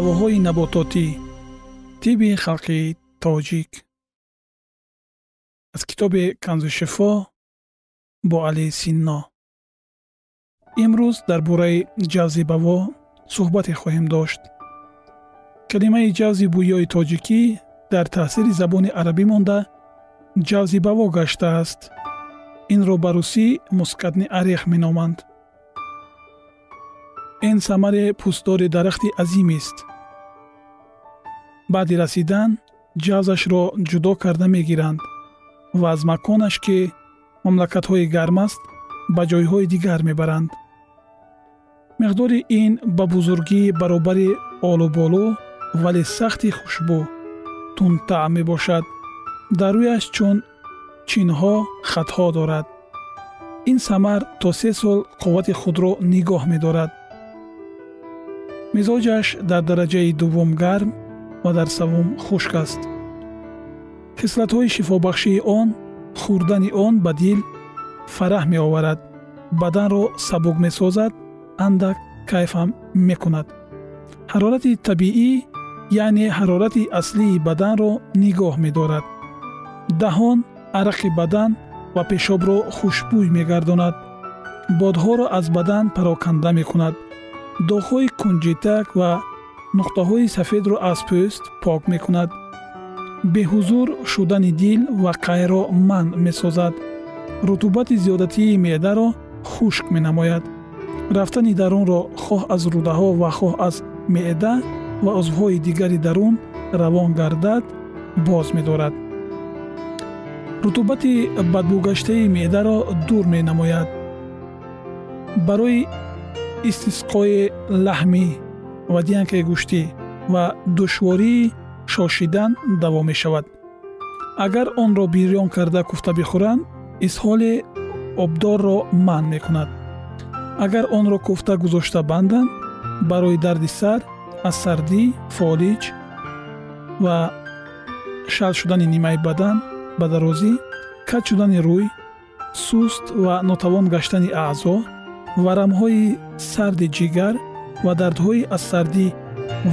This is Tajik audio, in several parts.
давоҳои набототӣ тиби халқи тоҷик аз китоби канзушифо бо али синно имрӯз дар бораи ҷавзибаво суҳбате хоҳем дошт калимаи ҷавзи бӯёи тоҷикӣ дар таъсири забони арабӣ монда ҷавзибаво гаштааст инро ба русӣ мускатни арех меноманд ин самари пӯстдори дарахти азимест Баъди расидан ҷавзашро ҷудо карда мегиранд ва аз маконаш ки мамлакатҳои гарм аст ба ҷойҳои дигар мебаранд. миқдори ин ба бузургӣ баробари олуболу вале сахти хушбӯ тундтаъм мебошад. дар рӯяш чун чинҳо хатҳо дорад. ин самар то се сол қуввати худро нигоҳ медорад. мизоҷаш дар дараҷаи дуввум гарм ва дар савум хушк аст. Хислатҳои шифобахшии он хӯрдани он ба дил фараҳ меоварад. Баданро сабук месозад андак кайфам мекунад. Ҳарорати табиӣ яъне ҳарорати аслии баданро нигоҳ медорад. Даҳон арақи бадан ва пешобро хушбӯй мегардонад. Бодҳоро аз бадан пароканда мекунад. Доғҳои кунҷитак ва нуқтаҳои сафедро аз пӯст пок мекунад. беҳузур шудани дил ва қайро манъ месозад. рутубати зиёдатии меъдаро хушк менамояд. рафтани дарунро хоҳ аз рӯдаҳо ва хоҳ аз меъда ва узвҳои дигари дарун равон гардад боз медорад. рутубати бадбугаштаи меъдаро дур менамояд. барои истисқои лаҳмӣ ва диянкаи гӯштӣ ва душвории шошидан давом мешавад. Агар онро бирён карда куфта бихӯранд исҳоли обдорро манъ мекунад. Агар онро куфта гузошта банданд барои дарди сар аз сардӣ фолиҷ ва шал шудани нимаи бадан ба дарозӣ кат шудани рӯй суст ва нотавон гаштани аъзо варамҳои сарди ҷигар ва дардҳои аз сардӣ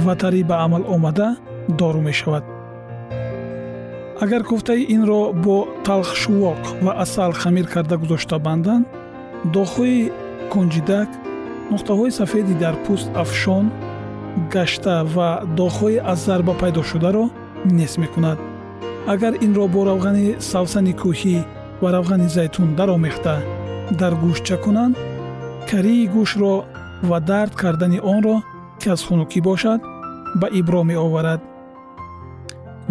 ватарӣ ба амал омада дору мешавад. Агар куфтаи инро бо талхшувоқ ва асал хамир карда гузошта банданд дохҳои кунҷидак нуқтаҳои сафеди дар пӯст афшон гашта ва дохҳои аз зарба пайдошударо нес мекунад. Агар инро бо равғани савсани кӯҳӣ ва равғани зайтун даромехта дар гӯшт чакунанд карии гӯшро ва дард кардани онро ки аз хунукӣ бошад ба ибро меоварад.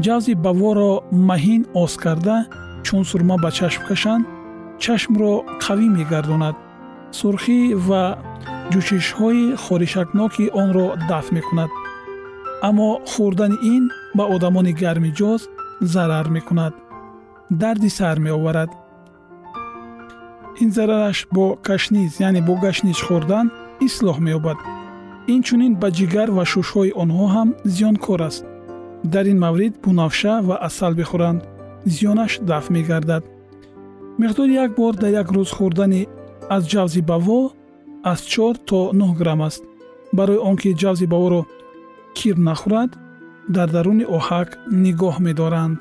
Ҷавзи баворо маҳин оз карда чун сурма ба чашм кашанд чашмро қавӣ мегардонад. Сурхӣ ва ҷӯшишҳои хоришакноки онро дафт мекунад. Аммо хӯрдани ин ба одамони гармиҷоз зарар мекунад. Дарди сар меоварад. Ин зарараш бо кашниз яъне бо гашниш хӯрдан ислоҳ меёбад. Инчунин ба ҷигар ва шушҳои онҳо ҳам зиёнкор аст. Дар ин маврид бунавша ва асал бихӯранд. Зиёнаш дафт мегардад. Миқдори як бор дар як рӯз хӯрдани аз ҷавзи баво аз 4 то 9 грамм аст. Барои он ки ҷавзи баворо кир нахӯрад дар даруни оҳак нигоҳ медоранд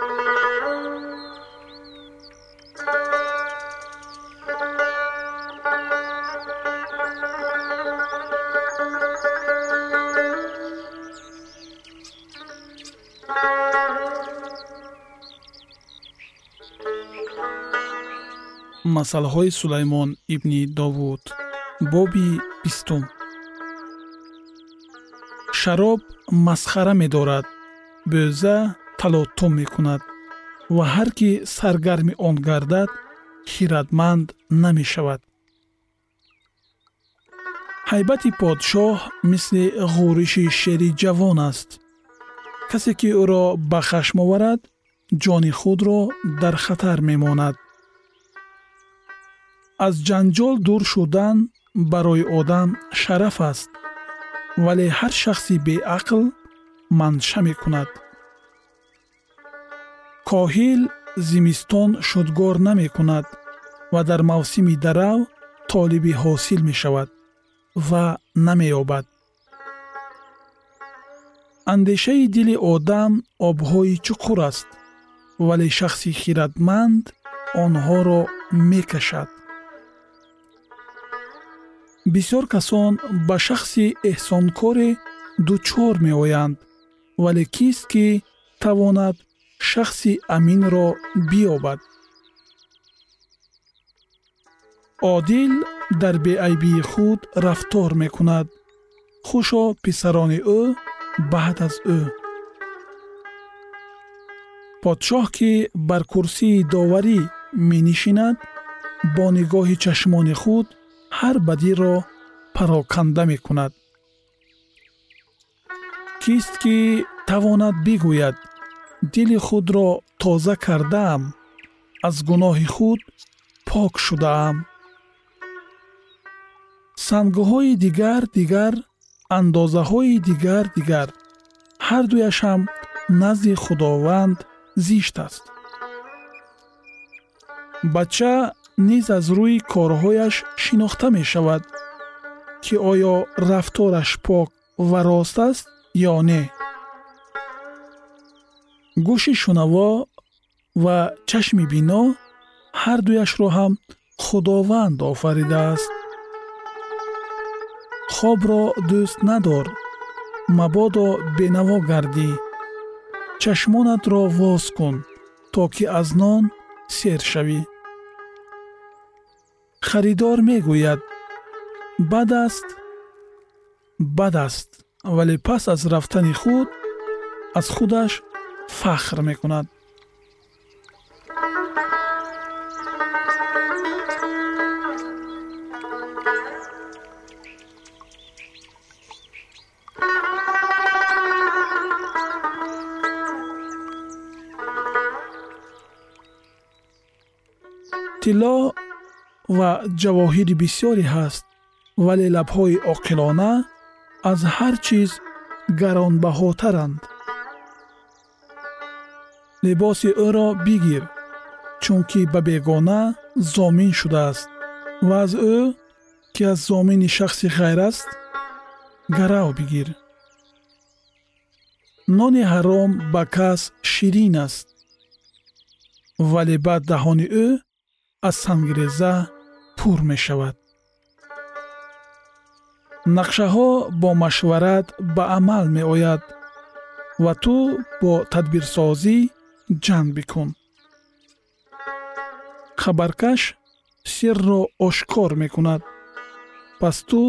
масъалаҳои сулаймон ибни довуд. Боби бистум. Шароб масхара медорад. Бӯза талотум мекунад ва ҳар кӣ саргарми он гардад хиратманд намешавад. Ҳайбати подшоҳ мисли ғӯриши шери ҷавон аст касе ки ӯро ба хашм оварад ҷони худро дар хатар мемонад аз ҷанҷол дур шудан барои одам шараф аст вале ҳар шахси беақл манша мекунад коҳил зимистон шудгор намекунад ва дар мавсими дарав толиби ҳосил мешавад ва намеёбад андешаи дили одам обҳои чуқур аст вале шахси хиратманд онҳоро мекашад. Бисёр касон ба шахси эҳсонкоре дучор меоянд вале кист ки тавонад шахси аминро биёбад. Одил дар беайбии худ рафтор мекунад. Хушо писарони ӯ баъд аз ӯ. Подшоҳ ки бар курсии доварӣ менишинад бо нигоҳи чашмони худ ҳар бадиро пароканда мекунад. Кист ки тавонад бигӯяд дили худро тоза кардаам аз гуноҳи худ пок шудаам. Сангҳои дигар дигар андозаҳои дигар дигар ҳардуяш ҳам назди худованд зишт аст бача низ аз рӯи корҳояш шинохта мешавад ки оё рафтораш пок ва рост аст ё не гӯши шунаво ва чашми бино ҳардуяшро ҳам худованд офаридааст хобро дӯст надор мабодо бенаво гардӣ. Чашмонатро воз кун то ки аз нон сер шавӣ. Харидор мегӯяд бад аст бад аст вале пас аз рафтани худ аз худаш фахр мекунад тилло ва ҷавоҳири бисёре ҳаст вале лабҳои оқилона аз ҳар чиз гаронбаҳотаранд. Либоси ӯро бигир чунки ба бегона зомин шудааст ва аз ӯ ки аз зомини шахси ғайр аст гарав бигир. Нони ҳаром ба кас ширин аст вале баъд даҳони ӯ аз сангреза пур мешавад. Нақшаҳо бо машварат ба амал меояд ва ту бо тадбирсозӣ ҷанг бикун. Хабаркаш сирро ошкор мекунад. Пас ту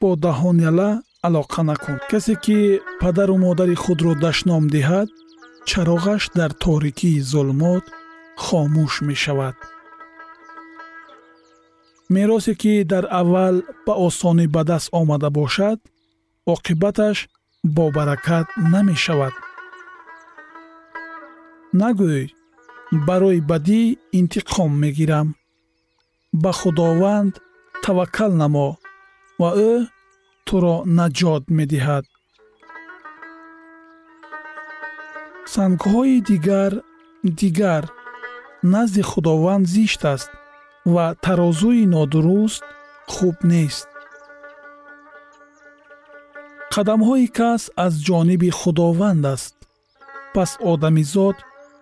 бо даҳоняла алоқа накун. Касе ки падару модари худро дашном диҳад чароғаш дар торикии зулмот хомӯш мешавад меросе ки дар аввал ба осонӣ ба даст омада бошад оқибаташ бобаракат намешавад. Нагӯй барои бадӣ интиқом мегирам. Ба худованд таваккал намо ва ӯ туро наҷот медиҳад. Сангҳои дигар дигар назди худованд зишт аст ва тарозуи нодуруст хуб нест. Қадамҳои кас аз ҷониби худованд аст. Пас одамизод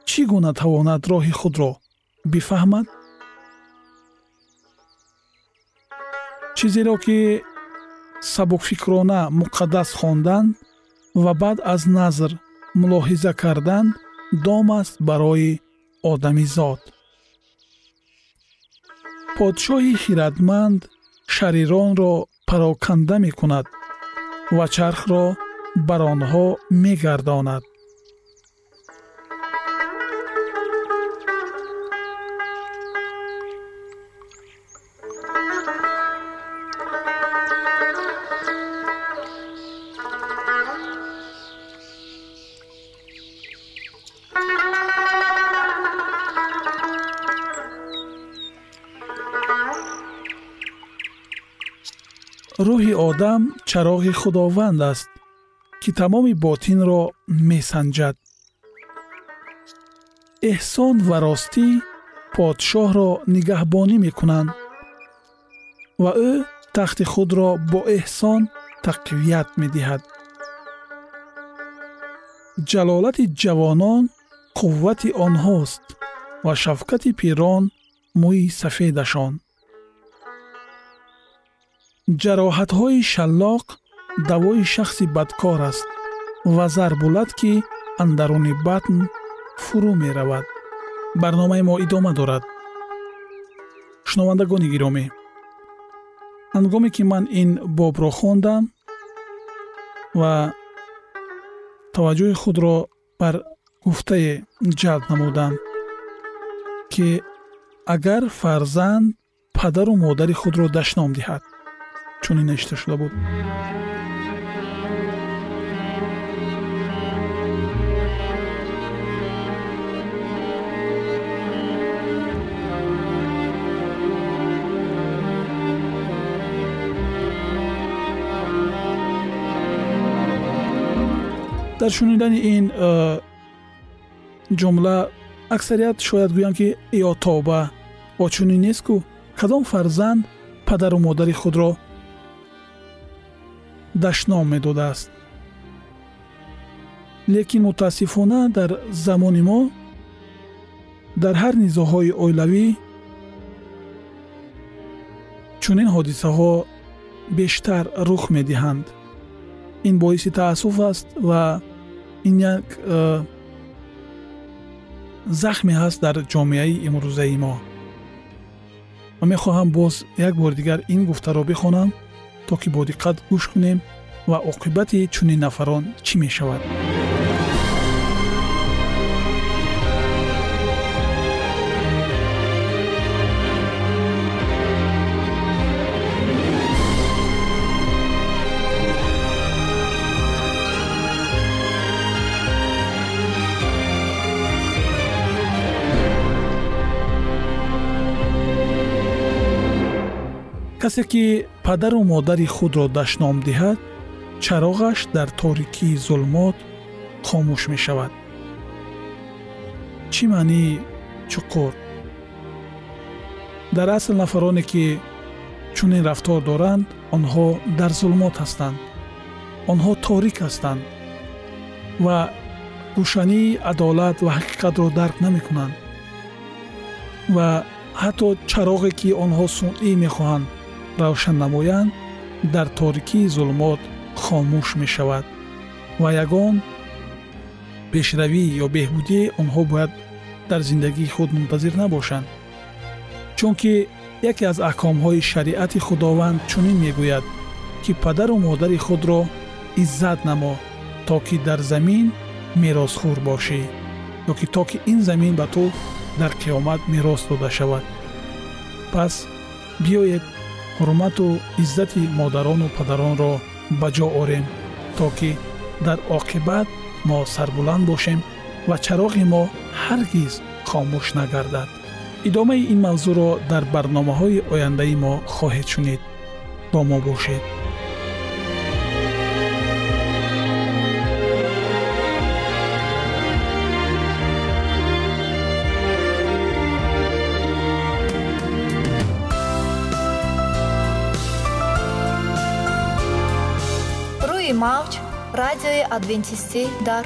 чӣ гуна тавонад роҳи худро? Бифаҳмад? Чизеро ки сабукфикрона муқаддас хондан ва баъд аз назр мулоҳиза кардан дом аст барои одамизод подшоҳи хиратманд шариронро пароканда мекунад ва чархро бар онҳо мегардонад рӯҳи одам чароғи худованд аст ки тамоми ботинро месанҷад эҳсон ва ростӣ подшоҳро нигаҳбонӣ мекунанд ва ӯ тахти худро бо эҳсон тақвият медиҳад ҷалолати ҷавонон қуввати онҳост ва шафқати пирон мӯи сафедашон ҷароҳатҳои шаллоқ давои шахси бадкор аст ва зарбулад ки андаруни батн фурӯ меравад. Барномаи мо идома дорад. Шунавандагони гиромӣ. Ҳангоме ки ман ин бобро хондам ва таваҷҷӯҳи худро бар гуфтае ҷалб намудам ки агар фарзанд падару модари худро дашном диҳад чунин навишта шуда буд дар шунидани ин ҷумла аксарият шояд гӯянд ки ё тоба о чунин нест кӯ кадом фарзанд падару модари худро дашном медодааст лекин мутаассифона дар замони мо дар ҳар низоҳои оилавӣ чунин ҳодисаҳо бештар рух медиҳанд ин боиси таассуф аст ва ин як э, захме ҳаст дар ҷомеаи имрӯзаи мо ва мехоҳам боз як бори дигар ин гуфтаро бихонам то ки бодиққат гӯш кунем ва оқибати чунин нафарон чӣ мешавад касе ки падару модари худро дашном диҳад чароғаш дар торикии зулмот хомӯш мешавад. Чӣ маънии чуқур дар асл нафароне ки чунин рафтор доранд онҳо дар зулмот ҳастанд. Онҳо торик ҳастанд ва рӯшании адолат ва ҳақиқатро дарк намекунанд ва ҳатто чароғе ки онҳо сунъӣ мехоҳанд равшан намоянд дар торикии зулмот хомӯш мешавад. Ва ягон пешравӣ ё беҳбудие онҳо бояд дар зиндагии худ мунтазир набошанд. Чунки яке аз аҳкомҳои шариати худованд чунин мегӯяд ки падару модари худро иззат намо то ки дар замин меросхӯр бошӣ ё ки то ки ин замин ба ту дар қиёмат мерос дода шавад. Пас биёед ҳурмату иззати модарону падаронро ба ҷо орем то ки дар оқибат мо сарбуланд бошем ва чароғи мо ҳаргиз хомӯш нагардад. Идомаи ин мавзӯъро дар барномаҳои ояндаи мо хоҳед шунид. Бо мо бошед радиои адвентистӣ дар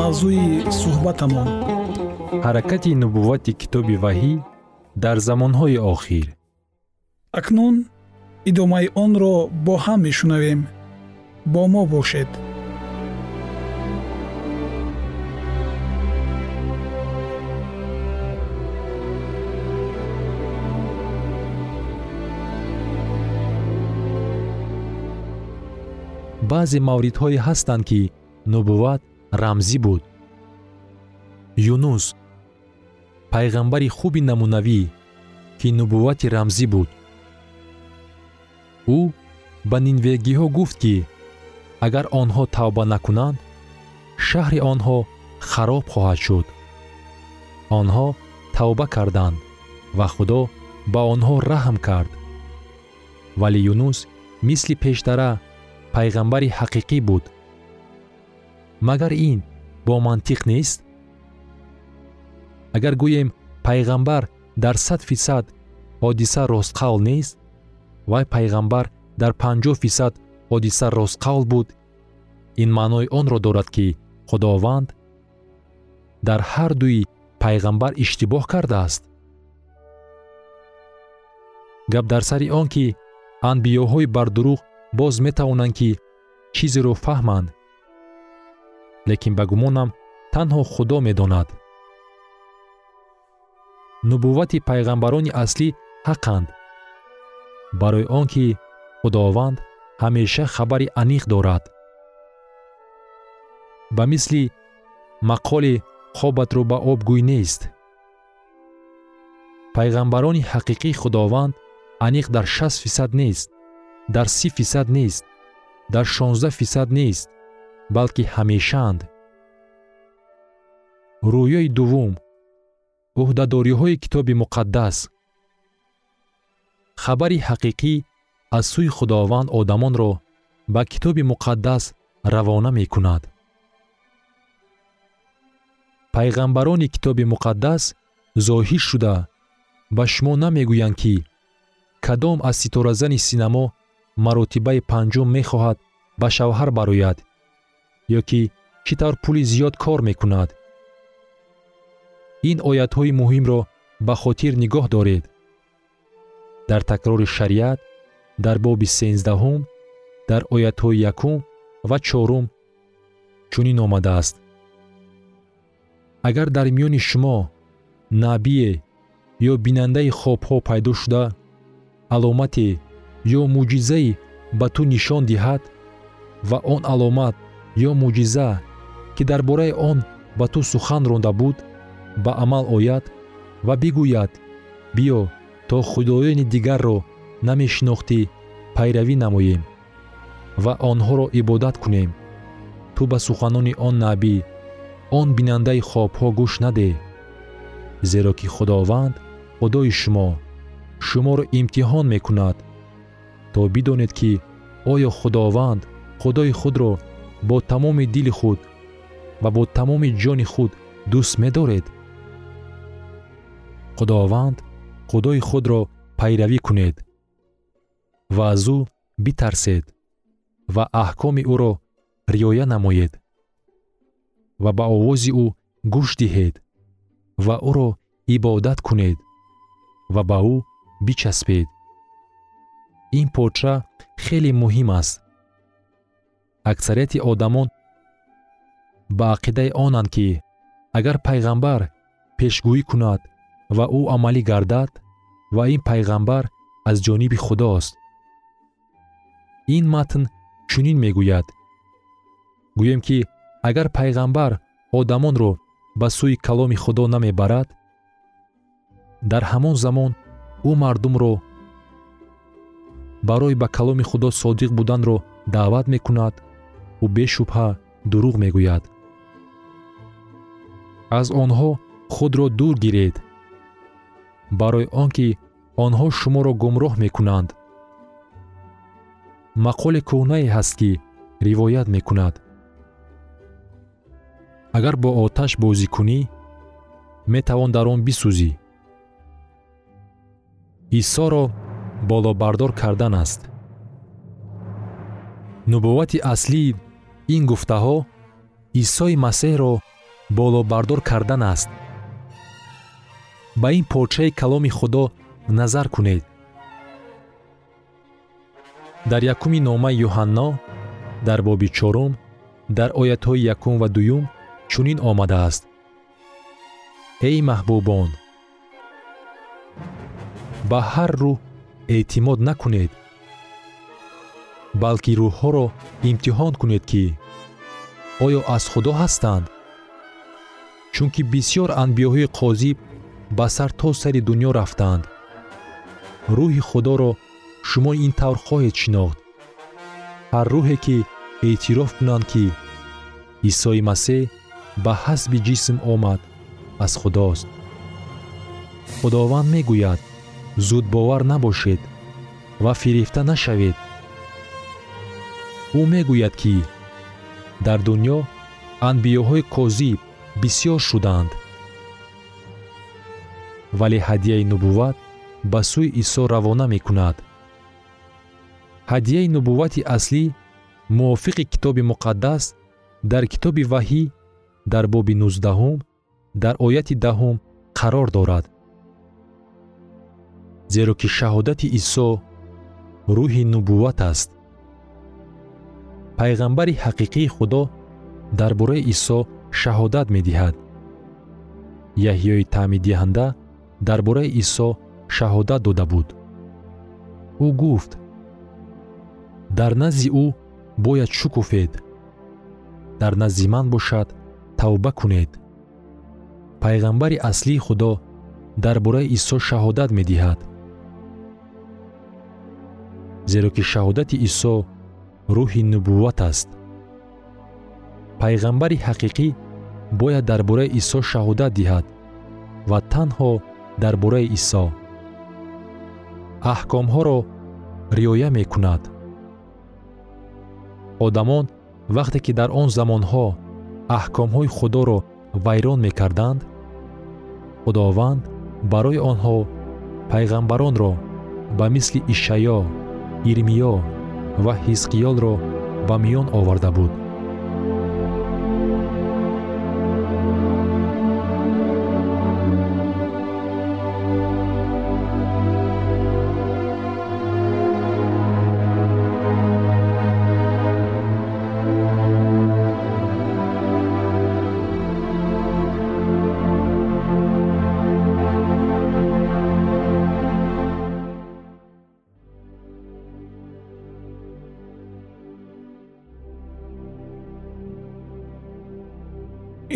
мавзӯи суҳбатамон. Ҳаракати нубуввати китоби ваҳӣ дар замонҳои охир. Акнун идомаи онро бо ҳам мешунавем. Бо мо бошед. Баъзе мавридҳое ҳастанд ки нубувват рамзӣ буд. Юнус пайғамбари хуби намунавӣ ки нубуввати рамзӣ буд. Ӯ ба нинвегиҳо гуфт ки агар онҳо тавба накунанд шаҳри онҳо хароб хоҳад шуд. Онҳо тавба карданд ва худо ба онҳо раҳм кард. Вале юнус мисли пештара пайғамбари ҳақиқӣ буд магар ин бо мантиқ нест? Агар гӯем пайғамбар дар сад фисад ҳодиса ростқавл нест вай пайғамбар дар панҷоҳ фисад ҳодиса ростқавл буд ин маънои онро дорад ки худованд дар ҳар дуи пайғамбар иштибоҳ кардааст. Гап дар сари он ки анбиёҳои бардурӯғ боз метавонанд ки чизеро фаҳманд лекин ба гумонам танҳо худо медонад. Нубуввати пайғамбарони аслӣ ҳаққанд барои он ки худованд ҳамеша хабари аниқ дорад. Ба мисли мақоли хобатро ба об гӯй нест. Пайғамбарони ҳақиқии худованд аниқ дар шаст фисад нест дар си фисад нест дар шонздаҳ фисад нест балки ҳамешаанд рӯёи дуввум ӯҳдадориҳои китоби муқаддас. Хабари ҳақиқӣ аз сӯи худованд одамонро ба китоби муқаддас равона мекунад. Пайғамбарони китоби муқаддас зоҳир шуда ба шумо намегӯянд ки кадом аз ситоразани синамо маротибаи панҷум мехоҳад ба шавҳар барояд ё ки чӣ тавр пули зиёд кор мекунад. Ин оятҳои муҳимро ба хотир нигоҳ доред. Дар такрори шариат дар боби сенздаҳум дар оятҳои якум ва чорум чунин омадааст. Агар дар миёни шумо набие ё бинандаи хобҳо пайдо шуда аломате ё мӯъҷизае ба ту нишон диҳад ва он аломат ё мӯъҷиза ки дар бораи он ба ту сухан ронда буд ба амал ояд ва бигӯяд биё то худоёни дигарро намешинохтӣ пайравӣ намоем ва онҳоро ибодат кунем. Ту ба суханони он набӣ он бинандаи хобҳо гӯш надеҳ зеро ки худованд худои шумо шуморо имтиҳон мекунад. То бидонед ки оё худованд худои худро бо тамоми дили худ ва бо тамоми ҷони худ дӯст медоред. Худованд худои худро пайравӣ кунед ва аз ӯ битарсед ва аҳкоми ӯро риоя намоед ва ба овози ӯ гӯш диҳед ва ӯро ибодат кунед ва ба ӯ бичаспед. Ин подша хеле муҳим аст аксарияти одамон ба ақидаи онанд ки агар пайғамбар пешгӯӣ кунад ва ӯ амалӣ гардад ва ин пайғамбар аз ҷониби худост ин матн чунин мегӯяд. Гӯем ки агар пайғамбар одамонро ба сӯи каломи худо намебарад дар ҳамон замон ӯ мардумро барои ба каломи худо содиқ буданро даъват мекунад ӯ бешубҳа дурӯғ мегӯяд. Аз онҳо худро дур гиред. Барои он ки онҳо шуморо гумроҳ мекунанд. Мақоле кӯҳнае ҳаст ки ривоят мекунад. Агар бо оташ бозӣ кунӣ метавон дар он бисӯзӣ. Исоро болобардор кардан аст. Нубуввати аслии ин гуфтаҳо исои масеҳро болобардор кардан аст. Ба ин подшаи каломи худо назар кунед. Дар якуми номаи юҳанно дар боби чорум дар оятҳои якум ва дуюм чунин омадааст. Эй маҳбубон ба ҳар рӯҳ эътимод накунед балки рӯҳҳоро имтиҳон кунед ки оё аз худо ҳастанд? Чунки бисьёр анбиёҳои қозиб ба сар то сари дуньё рафтанд. Рӯҳи худоро шумо ин тавр хоҳед шинохт. Ҳар рӯҳе ки эътироф кунанд ки исои масеҳ ба ҳасби ҷисм омад аз худост. Худованд мегӯяд зудбовар набошед ва фирифта нашавед ӯ мегӯяд ки дар дуньё анбиёҳои козиб бисьёр шуданд. Вале ҳадияи нубувват ба сӯи исо равона мекунад. Ҳадияи нубуввати аслӣ мувофиқи китоби муқаддас дар китоби ваҳӣ дар боби нуздаҳум дар ояти даҳум қарор дорад. Зеро ки шаҳодати исо рӯҳи нубувват аст пайғамбари ҳақиқии худо дар бораи исо шаҳодат медиҳад. Яҳьёи таъмидиҳанда дар бораи исо шаҳодат дода буд. Ӯ гуфт дар назди ӯ бояд шукуфед дар назди ман бошад тавба кунед пайғамбари аслии худо дар бораи исо шаҳодат медиҳад. Зеро ки шаҳодати исо рӯҳи нубувват аст. Пайғамбари ҳақиқӣ бояд дар бораи исо шаҳодат диҳад ва танҳо дар бораи исо. Аҳкомҳоро риоя мекунад. Одамон вақте ки дар он замонҳо аҳкомҳои худоро вайрон мекарданд худованд барои онҳо пайғамбаронро ба мисли ишаъё ирмиё ва ҳизқиёлро ба миён оварда буд